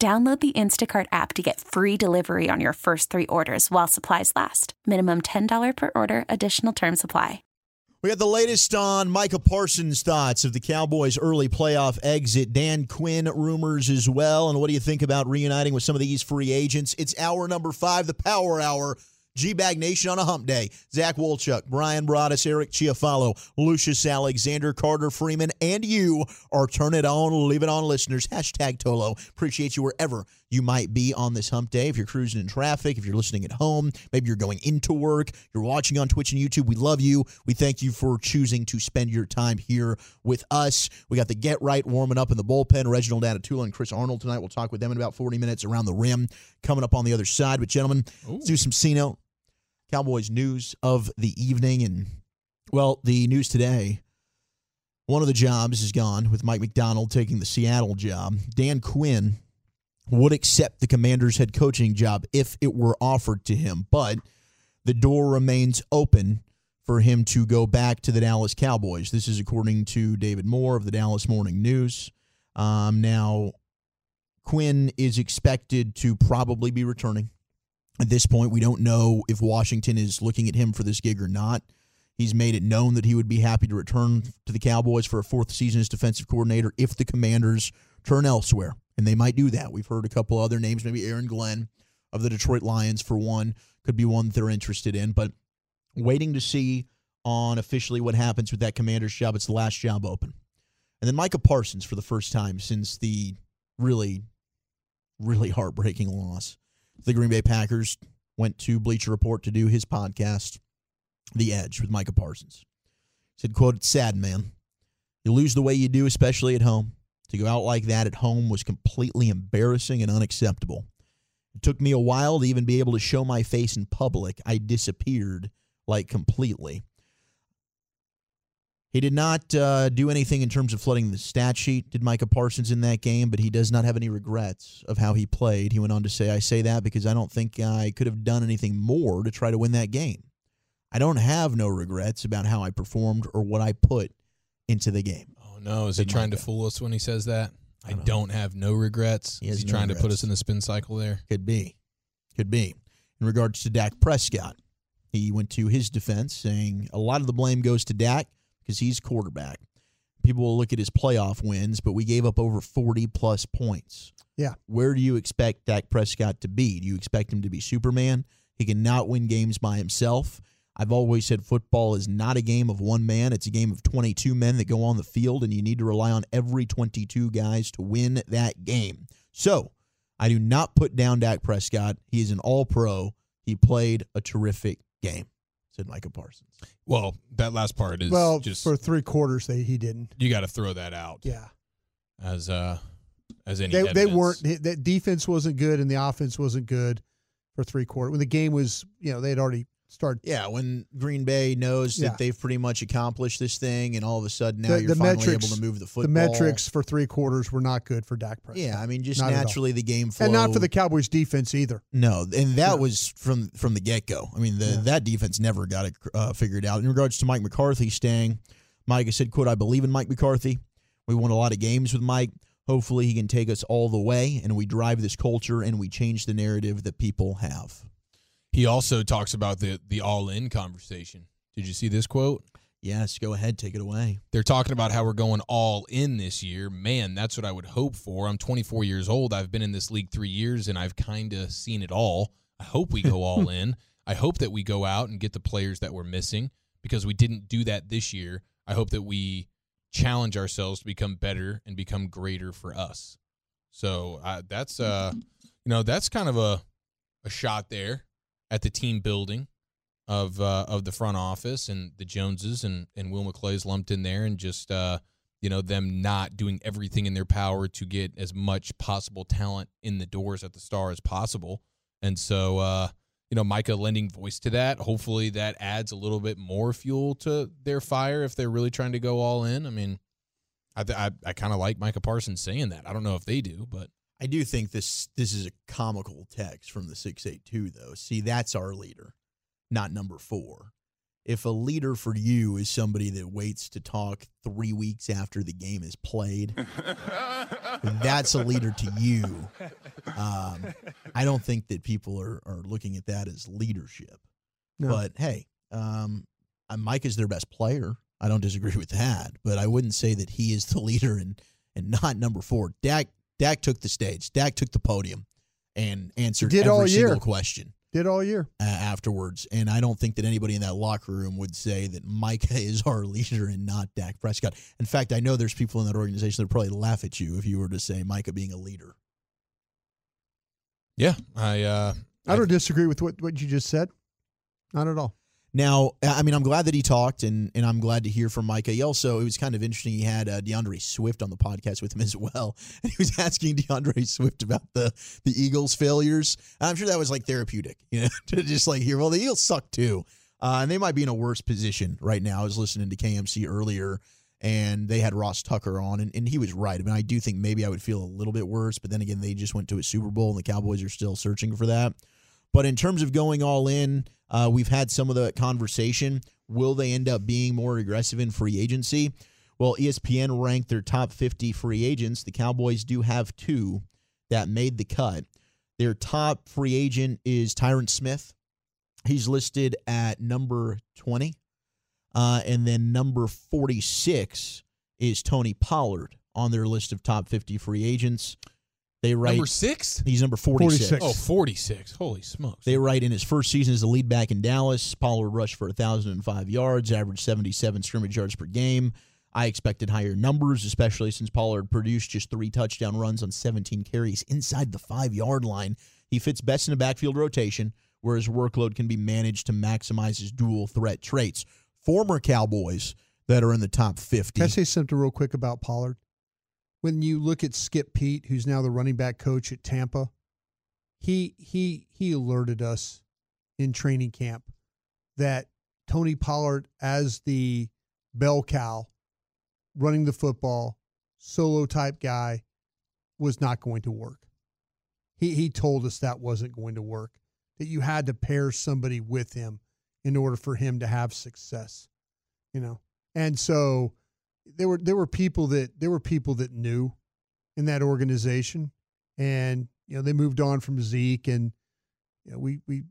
Download the Instacart app to get free delivery on your first three orders while supplies last. Minimum $10 per order, additional term supply. We got the latest on Micah Parsons' thoughts of the Cowboys' early playoff exit. Dan Quinn rumors as well. And what do you think about reuniting with some of these free agents? It's hour number five, the Power Hour. G Bag Nation on a hump day. Zach Wolchuk, Bryan Broaddus, Eric Chiafalo, Lucius Alexander, Carter Freeman, and you are Turn It On, Leave It On listeners. Hashtag Tolo. Appreciate you wherever you might be on this hump day. If you're cruising in traffic, if you're listening at home, maybe you're going into work, you're watching on Twitch and YouTube, we love you. We thank you for choosing to spend your time here with us. We got the Get Right warming up in the bullpen. Reginald Atatula and Chris Arnold tonight. We'll talk with them in about 40 minutes around the rim coming up on the other side. But, gentlemen, Ooh. let's do some C-Note. Cowboys news of the evening. And, well, the news today one of the jobs is gone with Mike Macdonald taking the Seattle job. Dan Quinn would accept the commander's head coaching job if it were offered to him, but the door remains open for him to go back to the Dallas Cowboys. This is according to David Moore of the Dallas Morning News. Um, now, Quinn is expected to probably be returning at this point, we don't know if Washington is looking at him for this gig or not. He's made it known that he would be happy to return to the Cowboys for a fourth season as defensive coordinator if the Commanders turn elsewhere. And they might do that. We've heard a couple other names, maybe Aaron Glenn of the Detroit Lions, for one, could be one they're interested in. But waiting to see on officially what happens with that commander's job. It's the last job open. And then Micah Parsons for the first time since the really, really heartbreaking loss the Green Bay Packers went to Bleacher Report to do his podcast, The Edge, with Micah Parsons. He said, quote, it's sad, man. You lose the way you do, especially at home. To go out like that at home was completely embarrassing and unacceptable. It took me a while to even be able to show my face in public. I disappeared like completely. He did not uh, do anything in terms of flooding the stat sheet, did Micah Parsons in that game, but he does not have any regrets of how he played. He went on to say, I say that because I don't think I could have done anything more to try to win that game. I don't have no regrets about how I performed or what I put into the game. Oh, no. Is he trying Micah. to fool us when he says that? I don't, don't have no regrets. He Is he no trying regrets. to put us in the spin cycle there? Could be. Could be. In regards to Dak Prescott, he went to his defense saying a lot of the blame goes to Dak because he's quarterback. People will look at his playoff wins, but we gave up over 40 plus points. Yeah. Where do you expect Dak Prescott to be? Do you expect him to be Superman? He cannot win games by himself. I've always said football is not a game of one man, it's a game of 22 men that go on the field, and you need to rely on every 22 guys to win that game. So, I do not put down Dak Prescott. He is an all pro. He played a terrific game said Micah Parsons. Well, that last part is well just for three quarters. They he didn't. You got to throw that out. Yeah. As uh, as any they evidence. they weren't. that defense wasn't good and the offense wasn't good for three quarters. When the game was, you know, they had already start. Yeah, when Green Bay knows yeah. that they've pretty much accomplished this thing, and all of a sudden now the, you're the finally metrics, able to move the football. The metrics for three quarters were not good for Dak Prescott. Yeah, I mean, just not naturally the game flow, and not for the Cowboys defense either. No, and that was from from the get go. I mean, the, yeah. that defense never got it uh, figured out. In regards to Mike McCarthy staying, Mike said, "quote I believe in Mike McCarthy. We won a lot of games with Mike." Hopefully, he can take us all the way and we drive this culture and we change the narrative that people have. He also talks about the the all in conversation. Did you see this quote? Yes, go ahead, take it away. They're talking about how we're going all in this year. Man, that's what I would hope for. I'm 24 years old. I've been in this league three years and I've kind of seen it all. I hope we go all in. I hope that we go out and get the players that we're missing because we didn't do that this year. I hope that we challenge ourselves to become better and become greater for us. So uh, that's uh, you know, that's kind of a a shot there at the team building of uh, of the front office and the Joneses and and Will McClay's lumped in there and just uh, you know them not doing everything in their power to get as much possible talent in the doors at the star as possible. And so uh, you know Micah lending voice to that. Hopefully that adds a little bit more fuel to their fire if they're really trying to go all in. I mean, I I, I kind of like Micah Parsons saying that. I don't know if they do, but I do think this this is a comical text from the 682 though. See, that's our leader, not number 4. If a leader for you is somebody that waits to talk 3 weeks after the game is played, that's a leader to you. Um, I don't think that people are are looking at that as leadership. No. But hey, um, uh, Mike is their best player. I don't disagree with that, but I wouldn't say that he is the leader and and not number four. Dak Dak took the stage. Dak took the podium and answered Did every all year. single question Did all year. uh, afterwards. And I don't think that anybody in that locker room would say that Micah is our leader and not Dak Prescott. In fact, I know there's people in that organization that would probably laugh at you if you were to say Micah being a leader. yeah, I uh, I don't disagree with what, what you just said. Not at all. Now, I mean, I'm glad that he talked, and and I'm glad to hear from Micah. He also, it was kind of interesting. He had uh, D'Andre Swift on the podcast with him as well, and he was asking D'Andre Swift about the the Eagles' failures. And I'm sure that was like therapeutic, you know, to just like hear. Well, the Eagles suck too, uh, and they might be in a worse position right now. I was listening to KMC earlier, and they had Ross Tucker on, and, and he was right. I mean, I do think maybe I would feel a little bit worse, but then again, they just went to a Super Bowl, and the Cowboys are still searching for that. But in terms of going all in, uh, we've had some of the conversation. Will they end up being more aggressive in free agency? Well, ESPN ranked their top 50 free agents. The Cowboys do have two that made the cut. Their top free agent is Tyron Smith. He's listed at number 20. Uh, and then number 46 is Tony Pollard on their list of top 50 free agents. They write number six. he's number 46. 46. Oh, 46. Holy smokes. They write in his first season as the lead back in Dallas, Pollard rushed for 1,005 yards, averaged 77 scrimmage yards per game. I expected higher numbers, especially since Pollard produced just three touchdown runs on 17 carries inside the five yard line. He fits best in a backfield rotation where his workload can be managed to maximize his dual threat traits. Former Cowboys that are in the top 50. Can I say something real quick about Pollard? When you look at Skip Peete, who's now the running back coach at Tampa, he he he alerted us in training camp that Tony Pollard as the bell cow running the football, solo type guy was not going to work. He he told us that wasn't going to work. That you had to pair somebody with him in order for him to have success. You know. And so there were there were people that there were people that knew in that organization, and you know they moved on from Zeke, and you know we we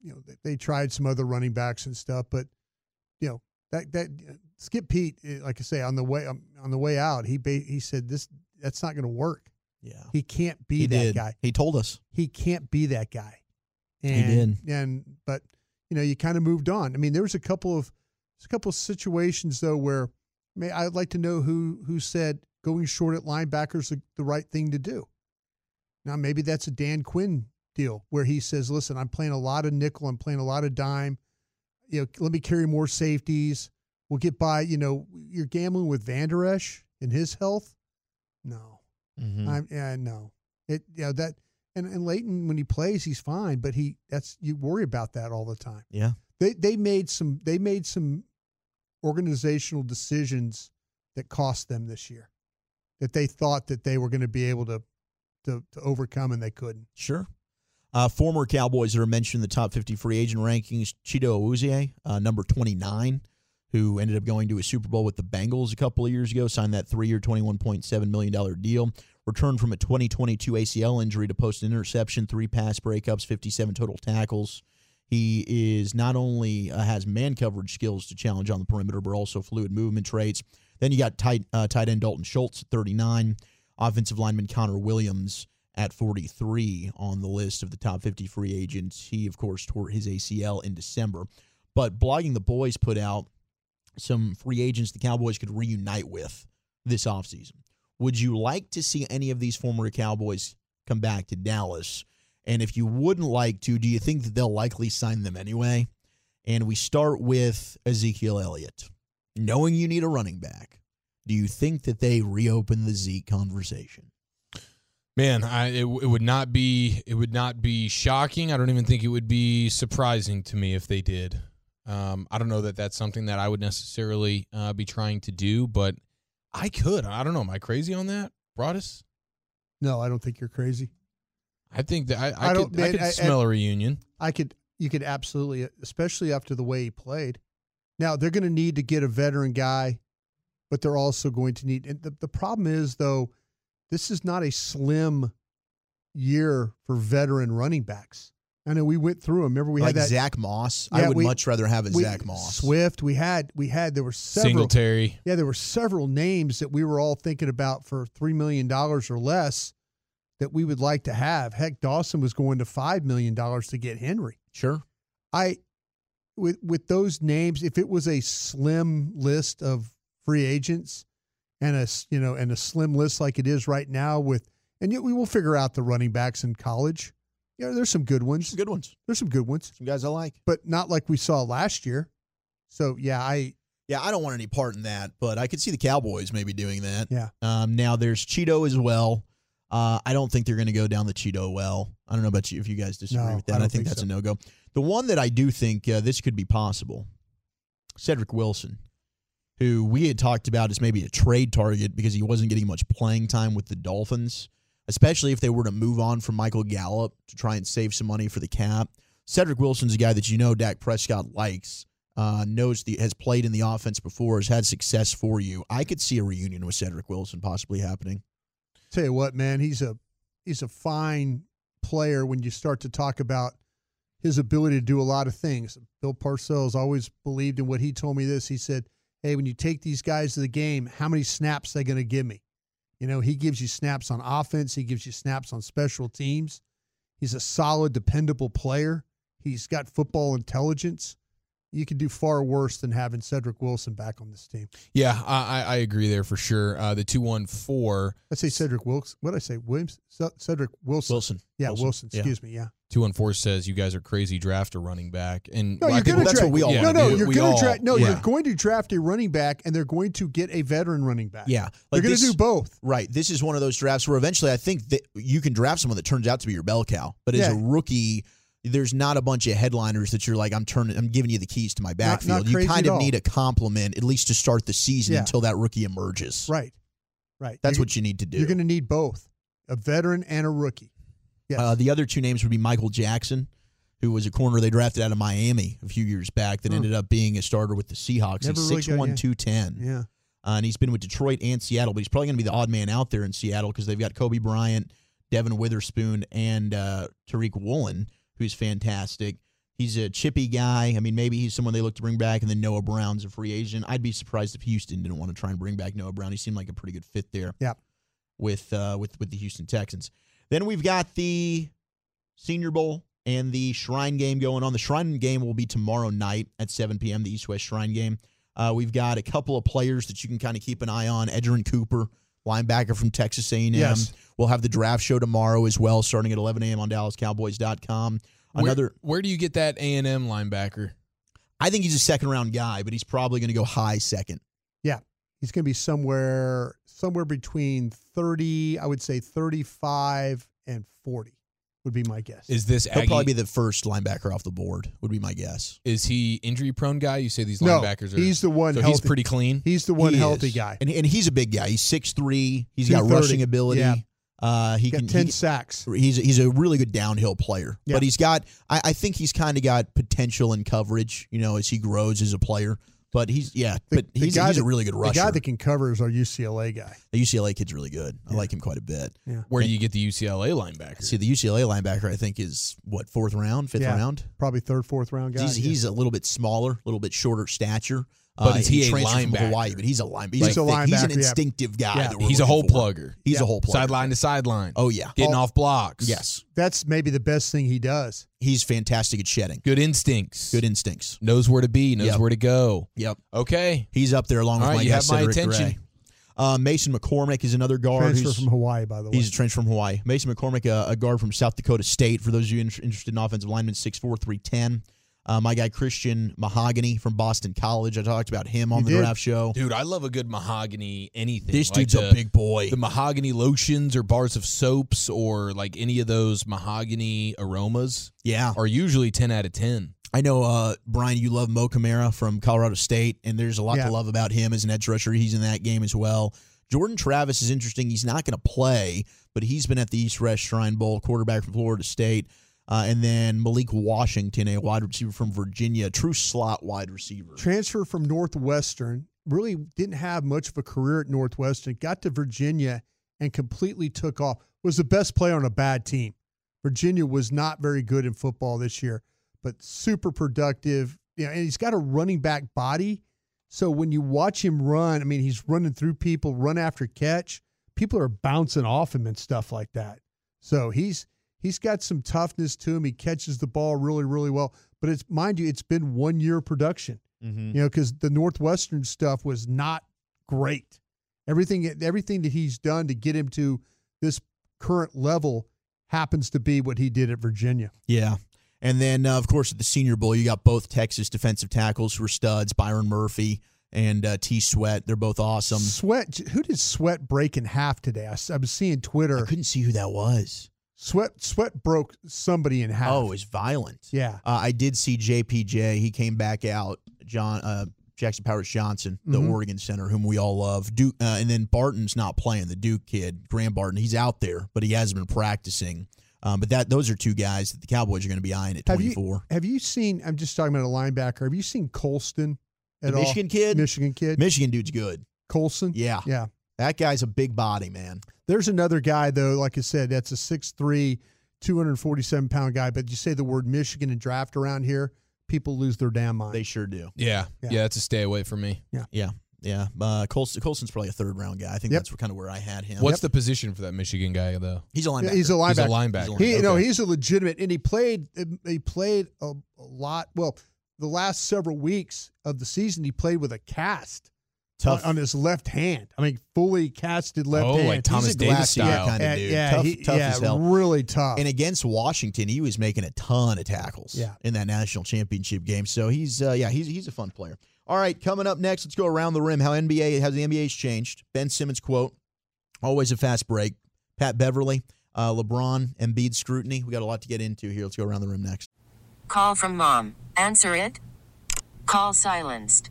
you know they, they tried some other running backs and stuff, but you know that that Skip Peete, eh, like I say, on the way um, on the way out, he he said this that's not going to work. yeah. He can't be He that did. guy. He told us. He can't be that guy. He did. And but you know you kind of moved on. I mean, there was a couple of there's a couple of situations though where may I'd like to know who who said going short at linebackers the, the right thing to do. Now maybe that's a Dan Quinn deal where he says, "Listen, I'm playing a lot of nickel, I'm playing a lot of dime. You know, let me carry more safeties. We'll get by. You know, you're gambling with Vander Esch and his health. No, Mhm. I'm yeah, no. It yeah that and and Leighton when he plays he's fine, but he that's you worry about that all the time. Yeah. They they made some they made some organizational decisions that cost them this year that they thought that they were going to be able to to, to overcome and they couldn't. Sure. Uh, former Cowboys that are mentioned in the top 50 free agent rankings, Chido Awuzie, uh, number 29, who ended up going to a Super Bowl with the Bengals a couple of years ago, signed that three-year, $21.7 million deal, returned from a 2022 ACL injury to post an interception, three pass breakups, 57 total tackles. He is not only uh, has man coverage skills to challenge on the perimeter, but also fluid movement traits. Then you got tight, uh, tight end Dalton Schultz at 39, offensive lineman Connor Williams at 43 on the list of the top 50 free agents. He, of course, tore his ACL in December. But Blogging the Boys put out some free agents the Cowboys could reunite with this offseason. Would you like to see any of these former Cowboys come back to Dallas. And if you wouldn't like to, do you think that they'll likely sign them anyway? And we start with Ezekiel Elliott. Knowing you need a running back, do you think that they reopen the Zeke conversation? Man, I it, it would not be it would not be shocking. I don't even think it would be surprising to me if they did. Um, I don't know that that's something that I would necessarily uh, be trying to do, but I could. I don't know. Am I crazy on that, Broaddus? No, I don't think you're crazy. I think that I, I, I could, don't- I man, could I- smell a reunion. I could, you could absolutely, especially after the way he played. Now they're going to need to get a veteran guy, but they're also going to need. And the, the problem is though, this is not a slim year for veteran running backs. I know we went through them. Remember we like had that Zach Moss? Yeah, I would we- much rather have a we- Zach Moss. Swift. We had we had there were several. Singletary. Yeah, there were several names that we were all thinking about for three million dollars or less that we would like to have. Heck, Dawson was going to five million dollars to get Henry. Sure. I with with those names, if it was a slim list of free agents and a you know and a slim list like it is right now with and yet we will figure out the running backs in college. Yeah, there's some good ones. Some good ones. There's some good ones, Some guys I like. but not like we saw last year. So yeah, I Yeah, I don't want any part in that, but I could see the Cowboys maybe doing that. yeah. Um, now there's Chido as well. Uh, I don't think they're going to go down the Chido well. I don't know about you if you guys disagree No, with that. I I, think, that's so. a no go. The one that I do think uh, this could be possible, Cedric Wilson, who we had talked about as maybe a trade target because he wasn't getting much playing time with the Dolphins, especially if they were to move on from Michael Gallup to try and save some money for the cap. Cedric Wilson's a guy that you know Dak Prescott likes. Uh, knows the has played in the offense before, has had success for you. I could see a reunion with Cedric Wilson possibly happening. Tell you what, man, he's a he's a fine player when you start to talk about his ability to do a lot of things. Bill Parcells always believed in what he told me this. He said, Hey, when you take these guys to the game, how many snaps they gonna give me? You know, he gives you snaps on offense, he gives you snaps on special teams. He's a solid, dependable player. He's got football intelligence. You could do far worse than having Cedric Wilson back on this team. Yeah, I, I I agree there for sure. Uh, the two one four I say Cedric Wilkes. What did I say? Williams? Cedric Wilson. Wilson. Yeah, Wilson. Yeah. excuse me. Yeah. two one four says you guys are crazy draft a running back, and No, I you're think going to that's draft. what we all no, no, do. you're We going to all- draft. No, yeah. you're going to draft a running back, and they're going to get a veteran running back. Yeah, they're like going to do both. Right. This is one of those drafts where eventually I think that you can draft someone that turns out to be your bell cow. But as a rookie, there's not a bunch of headliners that you're like, I'm turning, I'm giving you the keys to my not backfield. you kind of all. need a compliment at least to start the season Yeah. until that rookie emerges. Right. Right. That's You're- what you need to do. you're going to need both a veteran and a rookie. Yes. Uh, the other two names would be Michael Jackson, who was a corner they drafted out of Miami a few years back that Huh. ended up being a starter with the Seahawks. Never he's really got- 6'1", yeah. 210. yeah. Uh, and he's been with Detroit and Seattle, but he's probably going to be the odd man out there in Seattle because they've got Coby Bryant, Devon Witherspoon, and uh, Tariq Woolen, who's fantastic. He's a chippy guy. I mean, maybe he's someone they look to bring back, and then Noah Brown's a free agent. I'd be surprised if Houston didn't want to try and bring back Noah Brown. He seemed like a pretty good fit there. Yeah. With uh, with with the Houston Texans. Then we've got the Senior Bowl and the Shrine game going on. The Shrine game will be tomorrow night at 7 p.m. The East West Shrine game. Uh, we've got a couple of players that you can kind of keep an eye on. Edgerrin Cooper, linebacker from Texas A&M. Yes. We'll have the draft show tomorrow as well, starting at 11 a.m. on DallasCowboys.com. where, Another, where do you get that A and M linebacker? I think he's a second round guy, but he's probably going to go high second. Yeah. He's going to be somewhere somewhere between 30, I would say 35 and 40 would be my guess. Is this He'll Aggie? probably be the first linebacker off the board, would be my guess. is he injury prone guy? You say these no, linebackers are. he's the one so healthy. he's pretty clean. He's the one He healthy is. guy. And, and he's a big guy. He's 6'3. He's got 230. rushing ability. Yeah. Uh, he Got can 10 he- sacks. He's he's a really good downhill player, Yeah. but he's got I, I think he's kind of got potential in coverage, you know, as he grows as a player. But he's yeah, The- but the he's, guy he's a really good rusher. The guy that can cover is our UCLA guy. the UCLA kid's really good. I Yeah. like him quite a bit. Where do you get the UCLA linebacker? See, the UCLA linebacker I think is what fourth round, fifth Yeah. round. Probably third, fourth round guy. he's he's a little bit smaller, a little bit shorter stature. But uh, is he a transferred from linebacker? Hawaii, but he's a line. He's, He's a a thick- He's an linebacker, yeah. instinctive guy. Yeah. that we're he's a looking hole for. plugger. He's Yeah. a hole plugger. Sideline to sideline. Oh yeah, Getting Oh, off blocks. yes. That's maybe the best thing he does. He's fantastic at shedding. Good instincts. Good instincts. knows where to be. Knows Yep. where to go. Yep. Okay. He's up there along All with right, my you guy have my Cedric attention. Gray. Uh, Mason McCormick is another guard. Transfer who's, from Hawaii, by the way. He's a transfer from Hawaii. Mason McCormick, a, a guard from South Dakota State. For those of you in- interested in offensive linemen, 6'4", 310. Uh, my guy Christian Mahogany from Boston College. I talked about him on You the did. draft show. Dude, I love a good mahogany anything. This Like dude's a big boy. The mahogany lotions or bars of soaps or like any of those mahogany aromas Yeah, are usually 10 out of 10. I know, uh, Brian, you love Mo Kamara from Colorado State, and there's a lot Yeah. to love about him as an edge rusher. He's in that game as well. Jordan Travis is interesting. He's not going to play, but he's been at the East West Shrine Bowl, quarterback from Florida State. Uh, and then Malik Washington, a wide receiver from Virginia, true slot wide receiver. transfer from Northwestern, really didn't have much of a career at Northwestern, got to Virginia and completely took off. Was the best player on a bad team. Virginia was not very good in football this year, but super productive. You know, and he's got a running back body. So when you watch him run, I mean, he's running through people, run after catch. People are bouncing off him and stuff like that. So he's he's got some toughness to him. He catches the ball really, really well. But it's mind you, it's been one year production Mm-hmm. you know, because the Northwestern stuff was not great. Everything, everything that he's done to get him to this current level happens to be what he did at Virginia. Yeah. And then, uh, of course, at the Senior Bowl, you got both Texas defensive tackles who are studs, Byron Murphy and uh, T. Sweat. They're both awesome. Sweat, who did Sweat break in half today? I was seeing Twitter. I couldn't see who that was. Sweat, Sweat broke somebody in half. Oh, it's violent. yeah. Uh, I did see JPJ. He came back out. John uh, Jackson Powers Johnson, the Mhm. Oregon center, whom we all love. Duke, uh, and then Barton's not playing. The Duke kid, Graham Barton. He's out there, but he hasn't been practicing. Um, but that those are two guys that the Cowboys are going to be eyeing at Have you have you seen? I'm just talking about a linebacker. Have you seen Colson at The all? Michigan kid, Michigan kid, Michigan dude's good. Colson. Yeah, yeah. that guy's a big body, man. There's another guy though, like I said, that's a 6'3", 247 pound guy. But you say the word Michigan and draft around here, people lose their damn mind. They sure do. Yeah. Yeah. Yeah, that's a stay away from me. Yeah, yeah. Yeah, uh, Colson, Colson's probably a third round guy. I think Yep. that's kind of where I had him. What's the position for that Michigan guy, though? He's a linebacker. Yeah, he's a linebacker. He's a linebacker. He, you know, Okay. he's a legitimate, and he played. He played a, a lot. Well, the last several weeks of the season, he played with a cast tough. on, on his left hand. I mean, fully casted left Oh, hand. like Thomas He's Davis glassy style. kind of dude. yeah, tough, he- tough yeah, as hell. really tough. And against Washington, he was making a ton of tackles Yeah. in that national championship game. So he's uh, yeah, he's he's a fun player. All right, coming up next, let's go around the rim. How NBA has the NBA's changed. Ben Simmons quote: "Always a fast break." Pat Beverley, uh, LeBron, Embiid scrutiny. We got a lot to get into here. Let's go around the room next. Call from mom. Answer it. Call silenced.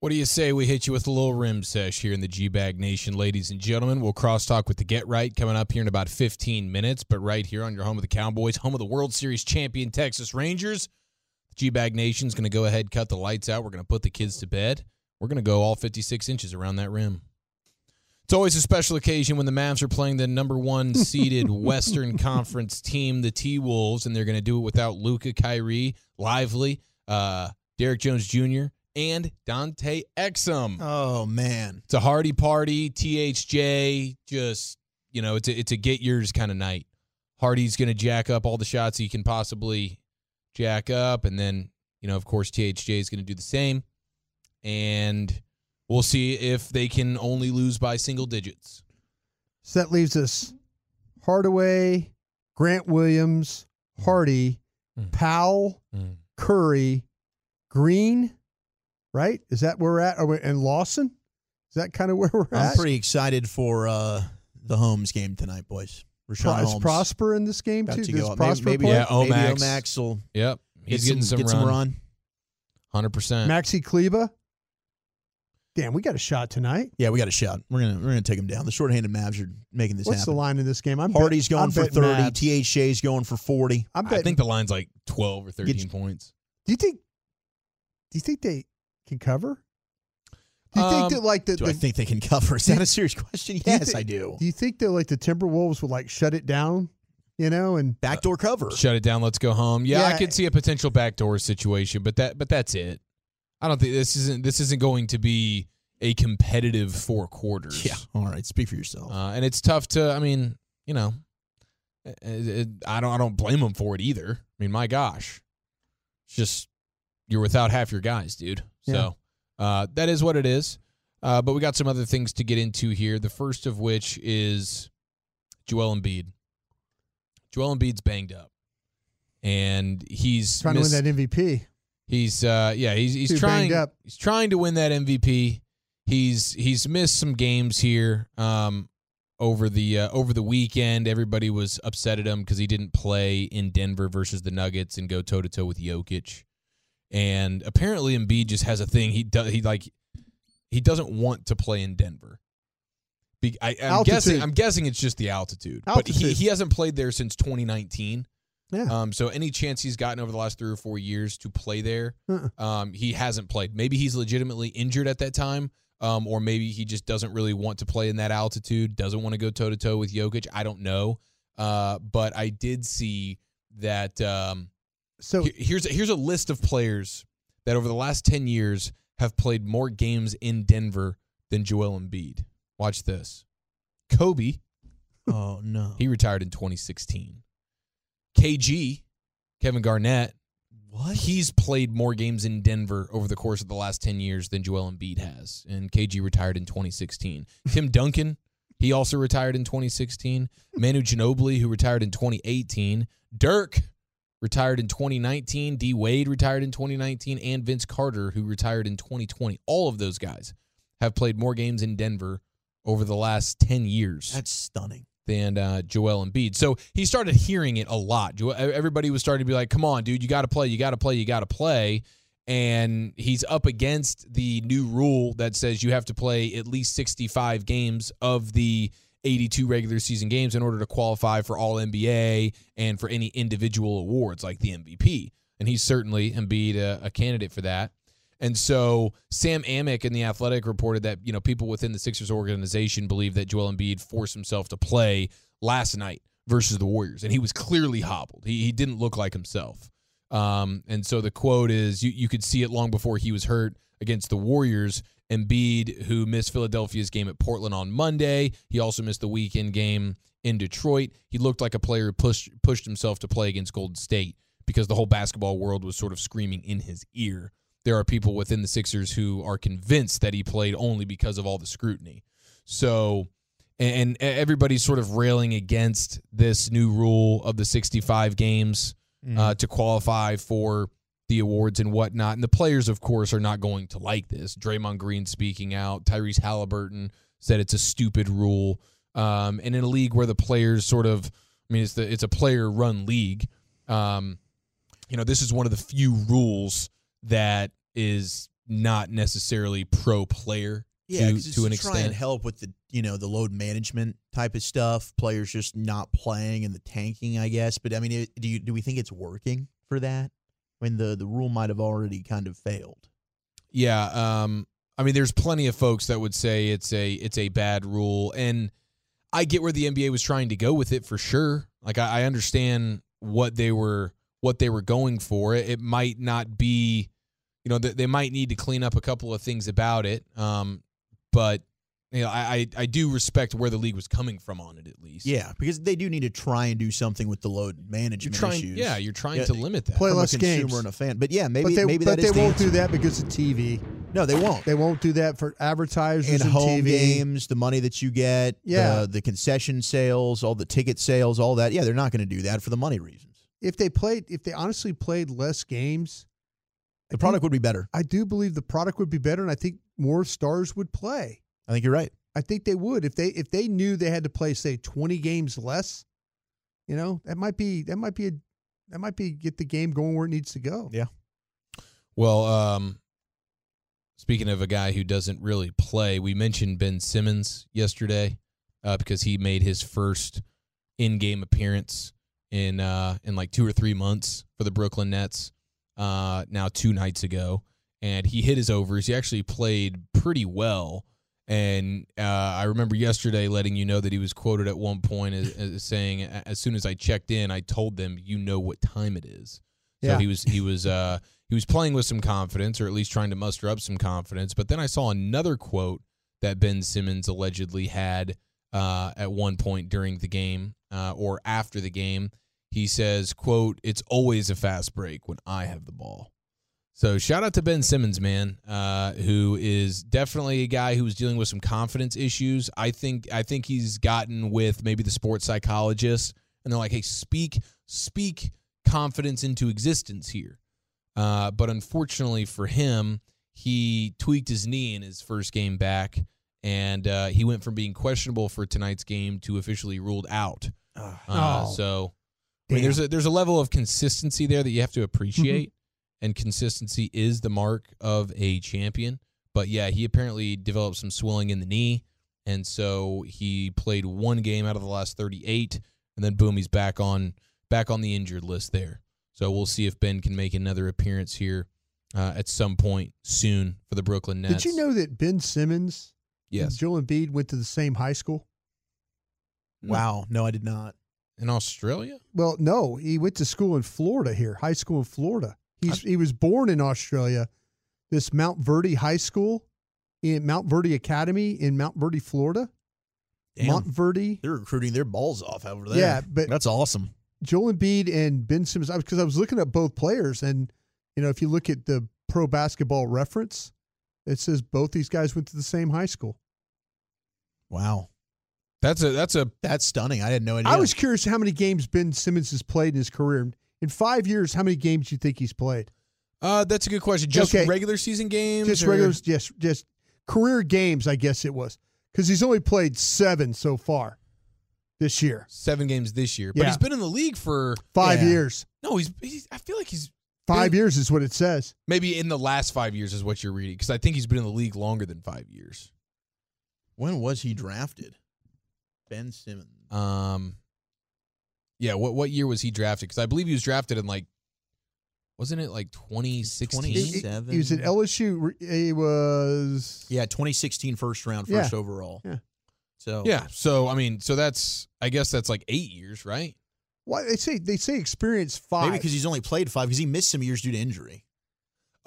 What do you say we hit you with a little rim sesh here in the G Bag Nation, ladies and gentlemen? We'll crosstalk with the Get Right coming up here in about 15 minutes, but right here on your home of the Cowboys, home of the World Series champion Texas Rangers. G Bag Nation's going to go ahead, cut the lights out. We're going to put the kids to bed. We're going to go all 56 inches around that rim. It's always a special occasion when the Mavs are playing the number one seeded Western Conference team, the T Wolves, and they're going to do it without Luka, Kyrie, Lively, uh, Derrick Jones Jr., and Dante Exum. Oh man, It's a hardy party. THJ, just you know, it's a, it's a get yours kind of night. Hardy's going to jack up all the shots he can possibly jack up, and then you know, of course, THJ is going to do the same, and we'll see if they can only lose by single digits. So that leaves us Hardaway, Grant Williams, Hardy, Mm. Powell, Mm. Curry, Green, right? Is that where we're at? Are we, and Lawson? Is that kind of where we're at? I'm pretty excited for uh, the Holmes game tonight, boys. Richaun Pro- is Holmes Prosper in this game about too? to Does go up. Prosper maybe, play? maybe, Yeah, maybe Omax. Omax will Yep. He's get getting some, get run. some run. 100%. Maxi Kleber. Damn, we got a shot tonight. Yeah, we got a shot. We're gonna we're gonna take them down. The shorthanded Mavs are making this What's happen. the line in this game? I'm bet- Hardy's going I'm for thirty. Mavs. T. H. Shay's going for forty. I'm I think the line's like 12 or 13 you- points. do you think? Do you think they can cover? Do you think Um, that like the, Do the I think they can cover? Is that a serious question? do you Yes, thi- I do. Do you think that like the Timberwolves would like shut it down? You know, and Backdoor cover. Shut it down. Let's go home. Yeah, I Yeah. could see a potential backdoor situation, but that but that's it. I don't think this isn't this isn't going to be a competitive four quarters. Yeah. All right. Speak for yourself. uh, and it's tough to. I mean, you know, it, it, I don't I don't blame them for it either. I mean, my gosh, it's just you're without half your guys, dude. So uh, that is what it is. Uh, but we got some other things to get into here. The first of which is Joel Embiid. Joel Embiid's banged up, and he's trying missed- to win that MVP. He's uh yeah, he's he's Too trying up. he's trying to win that MVP. He's he's missed some games here um over the uh, over the weekend. Everybody was upset at him because he didn't play in Denver versus the Nuggets and go toe to toe with Jokic. And apparently Embiid just has a thing he does he like he doesn't want to play in Denver. Be, I, I'm Altitude. guessing I'm guessing it's just the altitude. But he, he hasn't played there since 2019. Yeah. Um, so any chance he's gotten over the last three or four years to play there, Uh-uh. um, he hasn't played. Maybe he's legitimately injured at that time, um, or maybe he just doesn't really want to play in that altitude, doesn't want to go toe to toe with Jokic. I don't know. Uh, but I did see that. Um, So here's here's a list of players that over the last ten years have played more games in Denver than Joel Embiid. Watch this. Kobe, oh no. he retired in 2016. KG, Kevin Garnett, what? he's played more games in Denver over the course of the last 10 years than Joel Embiid has. And KG retired in 2016. Tim Duncan, he also retired in 2016. Manu Ginobili, who retired in 2018. Dirk retired in 2019. D Wade retired in 2019. And Vince Carter, who retired in 2020. All of those guys have played more games in Denver over the last 10 years That's stunning. than uh, Joel Embiid. So he started hearing it a lot. Everybody was starting to be like, "Come on, dude, you got to play, you got to play, you got to play." And he's up against the new rule that says you have to play at least 65 games of the 82 regular season games in order to qualify for All NBA and for any individual awards like the MVP. And he's certainly Embiid a, a candidate for that. And so Sam Amick in the Athletic reported that you know people within the Sixers organization believe that Joel Embiid forced himself to play last night versus the Warriors, and he was clearly hobbled. He he didn't look like himself. Um, and so the quote is you you could see it long before he was hurt against the Warriors. Embiid, who missed Philadelphia's game at Portland on Monday, he also missed the weekend game in Detroit. He looked like a player who pushed pushed himself to play against Golden State because the whole basketball world was sort of screaming in his ear there are people within the Sixers who are convinced that he played only because of all the scrutiny. So, and everybody's sort of railing against this new rule of the 65 games uh, to qualify for the awards and whatnot. And the players, of course, are not going to like this. Draymond Green speaking out, Tyrese Halliburton said it's a stupid rule. Um, and in a league where the players sort of, I mean, it's the it's a player run league. Um, you know, this is one of the few rules that is not necessarily pro player Yeah, to, to an try extent. help with the you know the load management type of stuff. Players just not playing and the tanking, I guess. But I mean, it, do you do we think it's working for that? When the the rule might have already kind of failed. Yeah, um, I mean, there's plenty of folks that would say it's a it's a bad rule, and I get where the NBA was trying to go with it for sure. Like I, I understand what they were what they were going for. It, it might not be, you know, they, they might need to clean up a couple of things about it. Um, but you know, I, I I do respect where the league was coming from on it at least. Yeah, because they do need to try and do something with the load you're management trying. issues. Yeah, you're trying Yeah, to limit that. Play from less a consumer games. and a fan. But yeah, maybe but they, maybe but that they is the won't do that because of TV. No, they won't. They won't do that for advertisers and and home TV. games, the money that you get, Yeah. the, the concession sales, all the ticket sales, all that. Yeah, they're not going to do that for the money reasons. If they played, if they honestly played less games, The product would be better. I do believe the product would be better, and I think more stars would play. I think you're right. I think they would if they if they knew they had to play say twenty games less. You know, that might be that might be a that might be get the game going where it needs to go. Yeah. Well, um, speaking of a guy who doesn't really play, we mentioned Ben Simmons yesterday uh, because he made his first in-game appearance in uh, in like two or three months for the Brooklyn Nets. Uh, now two nights ago, and he hit his overs. He actually played pretty well. And uh, I remember yesterday letting you know that he was quoted at one point as, as saying, "As soon as I checked in, I told them, you know what time it is." So Yeah. he was he was uh, he was playing with some confidence, or at least trying to muster up some confidence. But then I saw another quote that Ben Simmons allegedly had uh, at one point during the game uh, or after the game. He says, "quote It's always a fast break when I have the ball." So shout out to Ben Simmons, man, uh, who is definitely a guy who was dealing with some confidence issues. I think I think he's gotten with maybe the sports psychologist, and they're like, "Hey, speak speak confidence into existence here." Uh, but unfortunately for him, he tweaked his knee in his first game back, and uh, he went from being questionable for tonight's game to officially ruled out. Uh, Oh, so I mean, there's a there's a level of consistency there that you have to appreciate, and consistency is the mark of a champion. But yeah, he apparently developed some swelling in the knee, and so he played one game out of the last 38, and then boom, he's back on back on the injured list there. So we'll see if Ben can make another appearance here uh, at some point soon for the Brooklyn Nets. Did you know that Ben Simmons and Yes, Joel Embiid went to the same high school? Wow. No, I did not. in Australia. Well, no, he went to school in Florida here, high school in Florida. He's he was born in Australia. This Montverde High School in Montverde Academy in Montverde, Florida. Damn. Montverde. They're recruiting their balls off over there. Yeah, but- that's awesome. Joel Embiid and Ben Simmons, because I was looking at both players, and you know, if you look at the Pro Basketball Reference, it says both these guys went to the same high school. Wow. That's a that's a That's stunning. I no idea. I was curious how many games Ben Simmons has played in his career. In five years, how many games do you think he's played? uh, that's a good question. Just Okay. regular season games, Just or- regular, just just career games, I guess it was, because he's only played seven so far this year. seven games this year, but Yeah. he's been in the league for Five Yeah. years. no. He's, he's I feel like he's Five years is what it says. maybe in the last five years is what you're reading because I think he's been in the league longer than five years. When was he drafted? Ben Simmons. Um, yeah. What what year was he drafted? Because I believe he was drafted in like, wasn't it like 2016? He, he- Seven. he was at LSU. He was yeah, 2016 first round, Yeah. first overall. Yeah. So Yeah. So I mean, so that's I guess that's like eight years, right? Why they say they say experience five. maybe because he's only played five because he missed some years due to injury.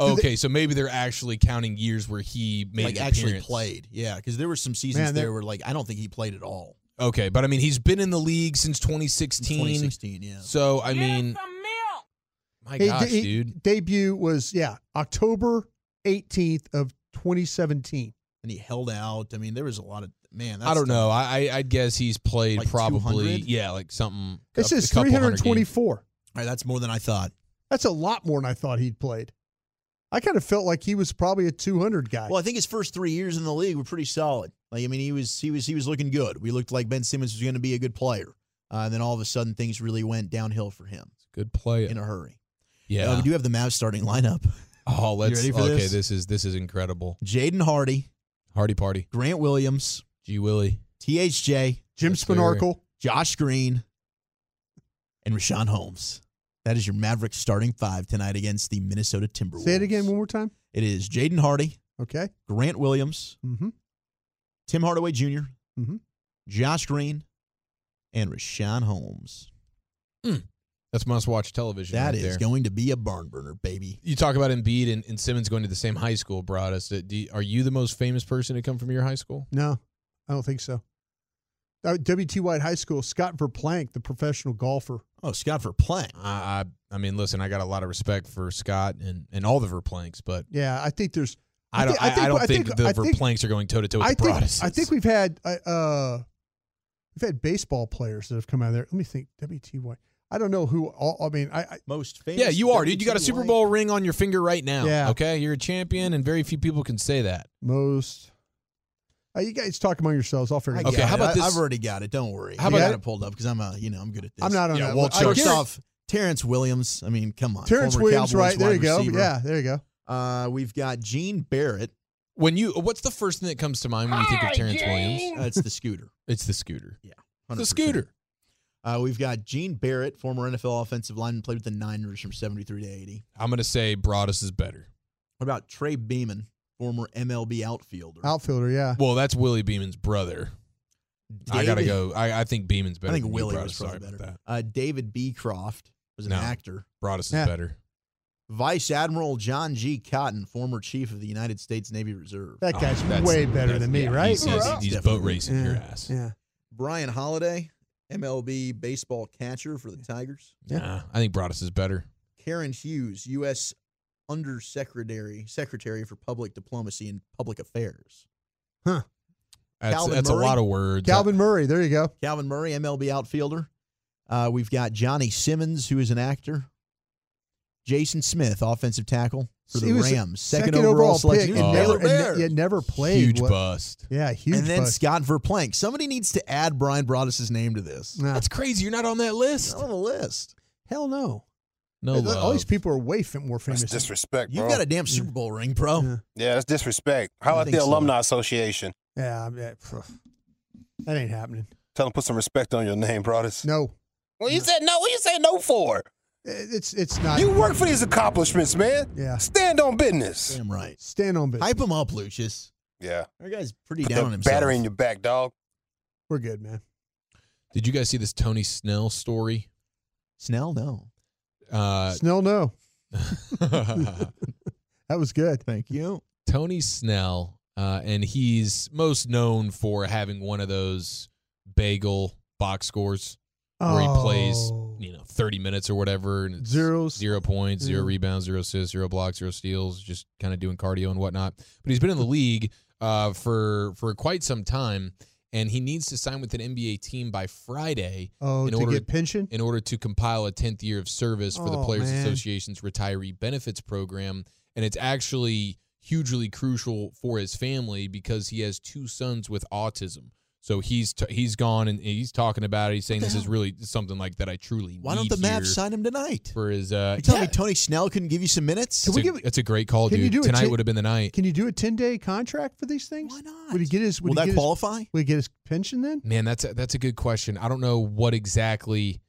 Oh, okay, so maybe they're actually counting years where he made like an actually appearance. played. Yeah, because there were some seasons Man, there where like I don't think he played at all. Okay, but I mean, he's been in the league since 2016. 2016, yeah. So I mean, my He- gosh, he- dude. Debut was yeah October eighteenth of twenty seventeen. And he held out. I mean, there was a lot of man. That's I don't tough. know. I I- guess he's played Like probably 200? yeah, like something. It a- says a couple three hundred hundred twenty games. four. All right, that's more than I thought. That's a lot more than I thought he'd played. I kind of felt like he was probably a two hundred guy. Well, I think his first three years in the league were pretty solid. Like, I mean, he was he was he was looking good. We looked like Ben Simmons was going to be a good player, uh, and then all of a sudden things really went downhill for him Good play. in a hurry. Yeah. Uh, we do have the Mavs starting lineup: oh, let's. okay, this? this is this is incredible. Jaden Hardy, Hardy party. Grant Williams, G Willie. THJ, Jim sir. Spinarkle. Josh Green, and Richaun Holmes. That is your Mavericks starting five tonight against the Minnesota Timberwolves. Say it again one more time. It is Jaden Hardy, Okay. Grant Williams, Mm-hmm. Tim Hardaway junior Mhm. Josh Green, and Richaun Holmes. That's must watch television. That right is there. going to be a barn burner, baby. You talk about Embiid and, and Simmons going to the same high school. Brought us. Do you- are you the most famous person to come from your high school? No, I don't think so. Uh, WT White High School. Scott Verplank, the professional golfer. Oh, Scott for playing. I, I I mean, listen, I got a lot of respect for Scott and, and all the Verplanks, but Yeah, I think there's. I don't. thi- I, I don't I think, the I think- Verplanks are going toe to toe with I the think, Protestants. I think we've had uh, uh, we've had baseball players that have come out of there. Let me think. WT White. I don't know who. All, I mean, I, I Most famous. Yeah, you are, dude. You got a Super Bowl ring on your finger right now. Yeah. Okay, you're a champion, and very few people can say that. most Uh, you guys talk among yourselves. I'll figure I it out. Okay, how about I- this- I've already got it. Don't worry. How I about- got it pulled up because I'm a, you know, I'm good at this. I'm not on Yeah, that. well, First off, Terrence Williams. I mean, come on. Terrence former Williams, Cowboys right there. You go. receiver. Yeah, there you go. Uh, we've got Jean Barrett. When you, what's the first thing that comes to mind when you think of Terrence Williams? Uh, it's the scooter. It's the scooter. Yeah, The 100%. scooter. Uh, we've got Jean Barrett, former NFL offensive lineman, played with the Niners from 73 to 80. I'm gonna say Broaddus is better. What about Trey Beamon, former MLB outfielder? Outfielder, yeah. Well, that's Willie Beamon's brother. I gotta go. I, I think Beamon's better. I think than Willie Broaddus. was probably better. about Uh, David Beecroft was an No. actor. that. Broaddus is Yeah. better. Vice Admiral John G. Cotton, former chief of the United States Navy Reserve. That Oh, guy's that's- way better than me, yeah, right? He's, he's, Yeah. he's Definitely. boat racing your ass. Yeah. Bryan Holaday, MLB baseball catcher for the Tigers. Nah, I think Broaddus is better. Karen Hughes, U.S. Undersecretary Secretary for Public Diplomacy and Public Affairs. That's, Calvin that's a lot of words. Calvin Murray, there you go. Calvin Murray, MLB outfielder. Uh, we've got Johnny Simmons, who is an actor. Jason Smith, offensive tackle for the Rams, second, second, overall, selection. pick He and was never, never there. yet never played. huge What- bust. Yeah, huge. Bust. And then bust. Scott Verplank. Somebody needs to add Bryan Broaddus' name to this. Nah, That's crazy. You're not on that list. Not on the list. hell no. No All love. these people are way more famous. That's disrespect, bro. You've got a damn Super Bowl ring, bro. Yeah. yeah, that's disrespect. How about the so. Alumni Association? Yeah, I mean, that ain't happening. Tell them put some respect on your name, brothers. No, Well, you said no. What you say no for? It's it's not. You work for these accomplishments, man. Yeah. Stand on business. Damn right. Stand on business. Hype him up, Lucius. Yeah. That guy's pretty Put down on that himself. battery in your back, dog. We're good, man. Did you guys see this Tony Snell story? Snell, no. Uh, Snell, no. That was good. Thank you. Tony Snell, uh, and he's most known for having one of those bagel box scores where he plays, Oh. You know, 30 minutes or whatever, and it's Zeros. zero points, zero Yeah. rebounds, zero assists, zero blocks, zero steals, just kind of doing cardio and whatnot. But he's been in the league uh, for for quite some time, and he needs to sign with an NBA team by Friday Oh, in to order get pension. in order to compile a 10th year of service for the Oh, Players man. Association's retiree benefits program. And it's actually hugely crucial for his family because he has two sons with autism. So he's t- he's gone and he's talking about it. He's saying the this is really something like that I truly Why don't the Mavs sign him tonight? for his. Uh, You telling yeah, me Tony Snell couldn't give you some minutes? Can it's, we a, give it- it's a great call, can dude. you do Tonight ti- would have been the night. Can you do a ten day contract for these things? Why not? Would he get his? Would Will he that get qualify? His, would he get his pension then? Man, that's a, that's a good question. I don't know what exactly.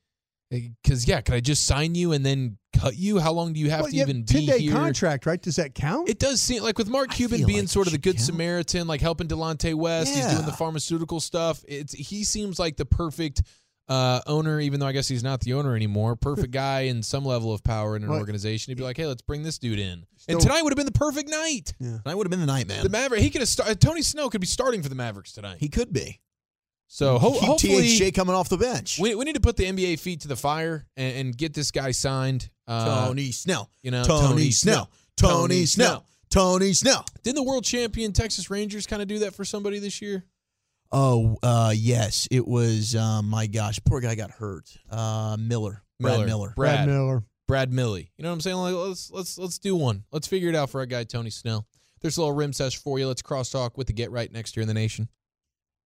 Because yeah, could I just sign you and then cut you? How long do you have Well, to yeah, even be ten day here? contract, right? Does that count? It does seem like with Mark Cuban being like sort of the good count. Samaritan, like helping Delonte West, he's doing the pharmaceutical stuff. It's he seems like the perfect uh, owner, even though I guess he's not the owner anymore. Perfect guy in some level of power in an What? organization. He'd be like, hey, let's bring this dude in, Still- and tonight would have been the perfect night. Yeah. Tonight would have been the night, man. The Maverick, he could have started. Tony Snow could be starting for the Mavericks tonight. he could be. So ho- Keep hopefully, THJ coming off the bench. we, we need to put the NBA feet to the fire and, and get this guy signed. Uh, Tony Snell. you know, Tony, Tony Snell. Snell. Tony Tony Snell. Tony Snell. Didn't the world champion Texas Rangers kind of do that for somebody this year? Oh, uh, yes. It was, um, my gosh, poor guy got hurt. Uh, Miller. Brad Miller. Brad, Brad Miller. Brad Millie. You know what I'm saying? Like let's let's let's do one. Let's figure it out for our guy Tony Snell. There's a little rim sesh for you. Let's cross talk with the Get Right next year in the nation.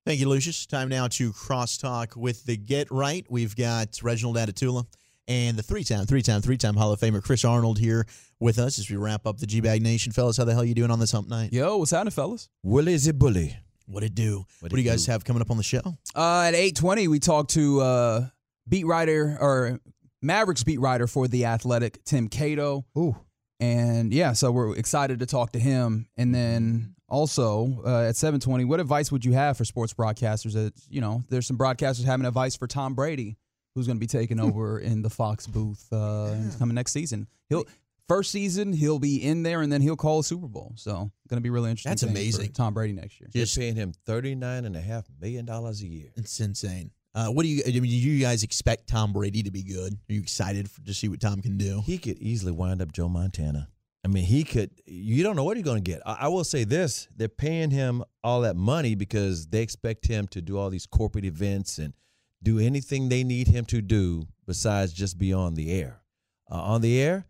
Thank you, Lucius. Time now to crosstalk with the Get Right. We've got Reginald Atatula and the three-time, three-time, three-time Hall of Famer Chris Arnold here with us as we wrap up the G-Bag Nation. Fellas, how the hell you doing on this hump night? Yo, what's happening, fellas? Willie's a bully. What it do? What, What do you guys do? have coming up on the show? Uh, at eight twenty, we talked to uh, beat writer or Mavericks beat writer for the Athletic, Tim Cato, Ooh, and yeah, so we're excited to talk to him. And then also uh, at seven twenty, what advice would you have for sports broadcasters? That you know, there's some broadcasters having advice for Tom Brady, who's going to be taking over in the Fox booth uh, coming next season. He'll. First season, he'll be in there, and then he'll call a Super Bowl. So, going to be really interesting. That's thing for amazing. Tom Brady next year. Just paying him thirty-nine and a half million dollars a year. It's insane. Uh, what do you? I mean, do you guys expect Tom Brady to be good? Are you excited for, to see what Tom can do? He could easily wind up Joe Montana. I mean, he could. You don't know what you're going to get. I, I will say this: they're paying him all that money because they expect him to do all these corporate events and do anything they need him to do besides just be on the air. Uh, on the air,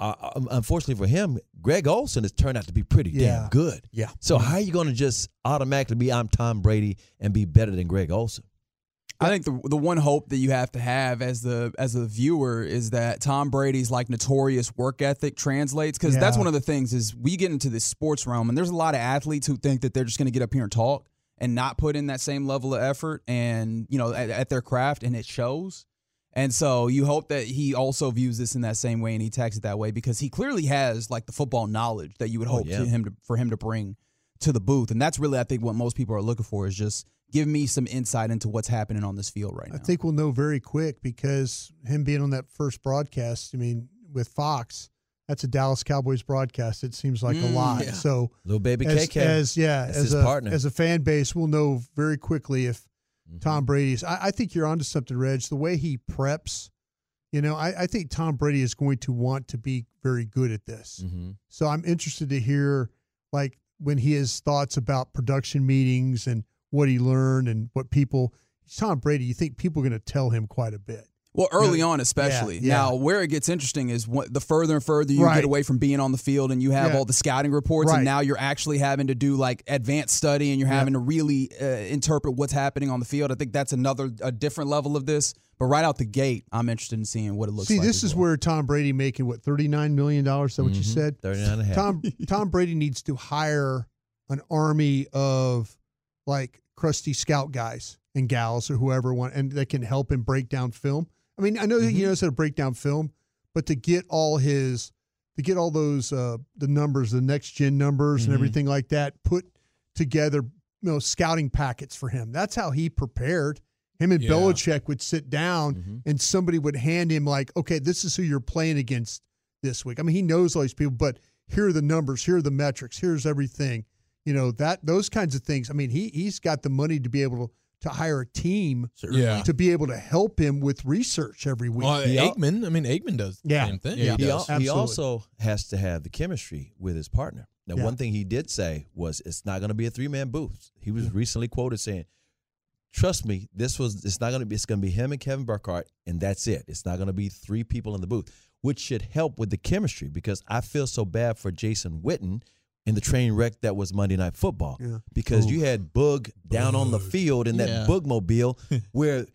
uh, um, unfortunately for him, Greg Olsen has turned out to be pretty Yeah. damn good. Yeah. So how are you going to just automatically be I'm Tom Brady and be better than Greg Olsen? I think the the one hope that you have to have as the as a viewer is that Tom Brady's like notorious work ethic translates because that's one of the things is we get into this sports realm and there's a lot of athletes who think that they're just going to get up here and talk and not put in that same level of effort and you know at, at their craft and it shows. And so you hope that he also views this in that same way and he takes it that way because he clearly has like the football knowledge that you would Oh, hope yeah. to him to, for him to bring to the booth. And that's really I think what most people are looking for is just give me some insight into what's happening on this field right now. I think we'll know very quick because him being on that first broadcast, I mean, with Fox, that's a Dallas Cowboys broadcast. It seems like a Mm, lot. yeah. So Little baby as, KK. as yeah, That's as his a partner. as a fan base, we'll know very quickly if Mm-hmm. Tom Brady's. I, I think you're onto something, Reg. The way he preps, you know, I, I think Tom Brady is going to want to be very good at this. hmm So I'm interested to hear like when he has thoughts about production meetings and what he learned and what people. Tom Brady, you think people are going to tell him quite a bit? Well, early Yeah, on, especially. yeah. Now, where it gets interesting is what, the further and further you Right. get away from being on the field and you have Yeah. all the scouting reports, Right. and now you're actually having to do like advanced study and you're Yeah. having to really uh, interpret what's happening on the field. I think that's another, a different level of this. But right out the gate, I'm interested in seeing what it looks See, like. See, this is well. where Tom Brady making what thirty nine million dollars. Is that what you Mhm. said? 39 and a half. Tom Tom Brady needs to hire an army of like crusty scout guys and gals or whoever want, and that can help him break down film. I mean, I know Mm-hmm. he knows how to break down film, but to get all his to get all those uh, the numbers, the next gen numbers, Mm-hmm. and everything like that put together, you know, scouting packets for him. That's how he prepared. Him and Yeah. Belichick would sit down, Mhm. and somebody would hand him like, okay, this is who you're playing against this week. I mean, he knows all these people, but here are the numbers, here are the metrics, here's everything. You know that those kinds of things. I mean, he he's got the money to be able to, to hire a team Yeah. to be able to help him with research every week. Well, He al- Eggman, I mean, Eggman does the Yeah. same thing. Yeah. he, He al- he also has to have the chemistry with his partner. Now, Yeah. one thing he did say was it's not going to be a three man booth. He was recently quoted saying, "Trust me, this was it's not going to be it's going to be him and Kevin Burkhardt, and that's it. It's not going to be three people in the booth, which should help with the chemistry because I feel so bad for Jason Witten." In the train wreck that was Monday Night Football, Yeah. because you had Boog down on the field in that Yeah. Boogmobile, where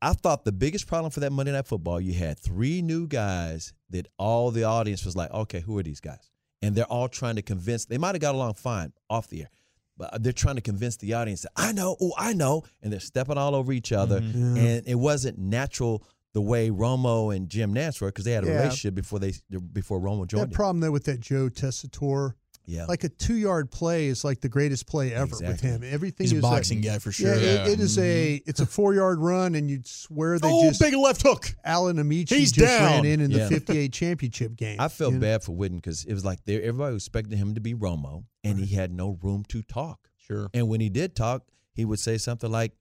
I thought the biggest problem for that Monday Night Football, you had three new guys that all the audience was like, okay, who are these guys? And they're all trying to convince. They might have got along fine off the air, but they're trying to convince the audience that I know, oh, I know, and they're stepping all over each other. Mm-hmm. Yeah. And it wasn't natural the way Romo and Jim Nantz were because they had a Yeah. relationship before they before Romo that joined. them. problem though with that Joe Tessitore, Yeah, like a two yard play is like the greatest play ever Exactly. with him. Everything He's a is boxing like, guy for Yeah, sure. it- it is a mm-hmm. it's a four yard run, and you'd swear they oh, just big left hook. Alan Ameche He's just down. ran in in Yeah. the fifty eight championship game. I felt you know? bad for Witten because it was like they everybody was expecting him to be Romo, and he had no room to talk. Sure. And when he did talk, he would say something like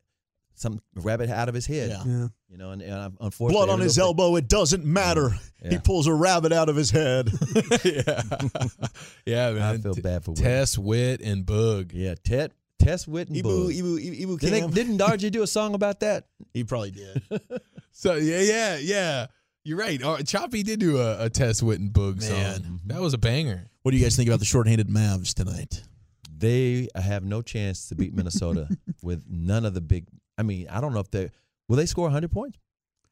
some rabbit out of his head. Yeah. Yeah. You know, and, and unfortunately, Blood on his little elbow. It doesn't matter. He pulls a rabbit out of his head. yeah. yeah, man. I feel bad for Witten. Tess, Wit, and Boog. Yeah, Ted, Tess Witten, Ibu, Bug. Ibu, Ibu, Ibu Didn't, Cam. didn't Dargy do a song about that? He probably did. So yeah, yeah, yeah. You're right. Oh, Choppy did do a, a Tess, Wit, and Boog Man. song. Mm-hmm. That was a banger. What do you guys think about the shorthanded Mavs tonight? They have no chance to beat Minnesota with none of the big. I mean, I don't know if they will they score 100 points.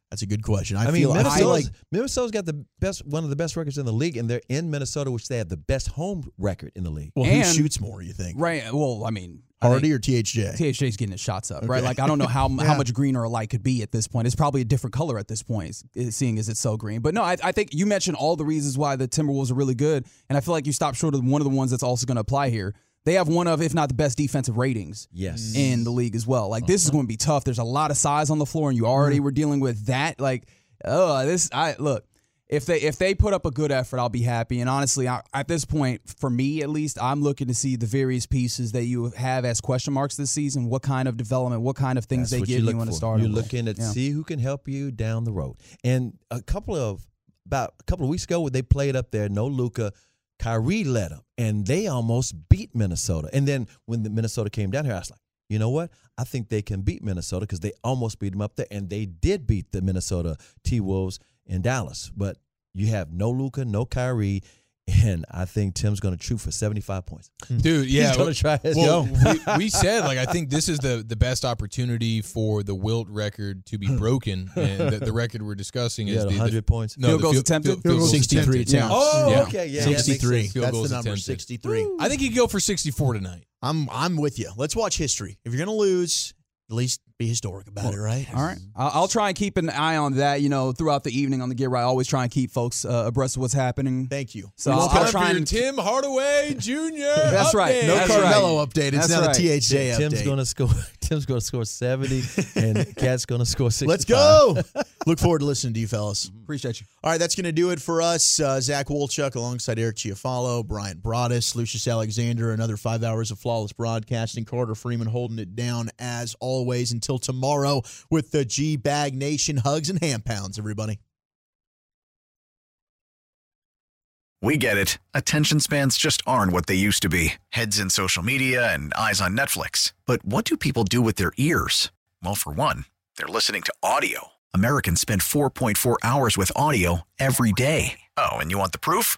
That's a good question. I, I, mean, feel, I Minnesota's, feel like Minnesota's got the best, one of the best records in the league, and they're in Minnesota, which they have the best home record in the league. well, who shoots more? You think Right. Well, I mean, I think Hardy or THJ? THJ's getting his shots up, right? Like I don't know how Yeah. how much greener a light could be at this point. It's probably a different color at this point, eh, seeing as it's so green. But no, I, I think you mentioned all the reasons why the Timberwolves are really good, and I feel like you stopped short of one of the ones that's also going to apply here. They have one of, if not the best defensive ratings Yes. in the league as well. Like this is uh-huh. going to be tough. There's a lot of size on the floor, and you already mm. were dealing with that. Like, oh, this. I look. If they if they put up a good effort, I'll be happy. And honestly, I, at this point, for me at least, I'm looking to see the various pieces that you have as question marks this season. What kind of development? What kind of things That's they give you you, in a for. You're looking to Yeah. see who can help you down the road. And a couple of about a couple of weeks ago, when they played up there, no Luka, Kyrie led them, and they almost beat Minnesota. And then when the Minnesota came down here, I was like, you know what? I think they can beat Minnesota because they almost beat them up there, and they did beat the Minnesota T Wolves in Dallas. But You have no Luka, no Kyrie, and I think Tim's going to shoot for 75 points. Hmm. Dude, yeah, He's going to try his well, we, we said like I think this is the the best opportunity for the Wilt record to be broken, and the, the record we're discussing is had the, 100 the, points? No, Field the goals field- attempted? field- Field field goals goals 63 attempted. attempts. Oh, Yeah. okay, yeah, 63. sense. Field That's goals the number. attempted. 63. I think he could go for 64 tonight. I'm I'm with you. Let's watch history. If you're gonna lose, at least be historic about it, right? All right. I'll, I'll try and keep an eye on that, you know, throughout the evening on the Get Right. I always try and keep folks uh, abreast of what's happening. Thank you. So It's I'll, time I'll for try your and Tim Hardaway Jr. That's right. No That's Carmelo right. update. It's That's now right. the THJ Tim's update. going to score. Tim's going to score 70, and Cat's going to score 65. Let's go. Look forward to listening to you, fellas. Appreciate you. All right, that's going to do it for us. Uh, Zach Wolchuk alongside Eric Chiafalo, Bryan Broaddus, Lucius Alexander, another five hours of flawless broadcasting. Carter Freeman holding it down as always until tomorrow with the G Bag Nation hugs and hand pounds, everybody. We get it. Attention spans just aren't what they used to be heads in social media and eyes on Netflix. But what do people do with their ears? Well, for one, they're listening to audio. Americans spend 4.4 hours with audio every day. Oh, and you want the proof?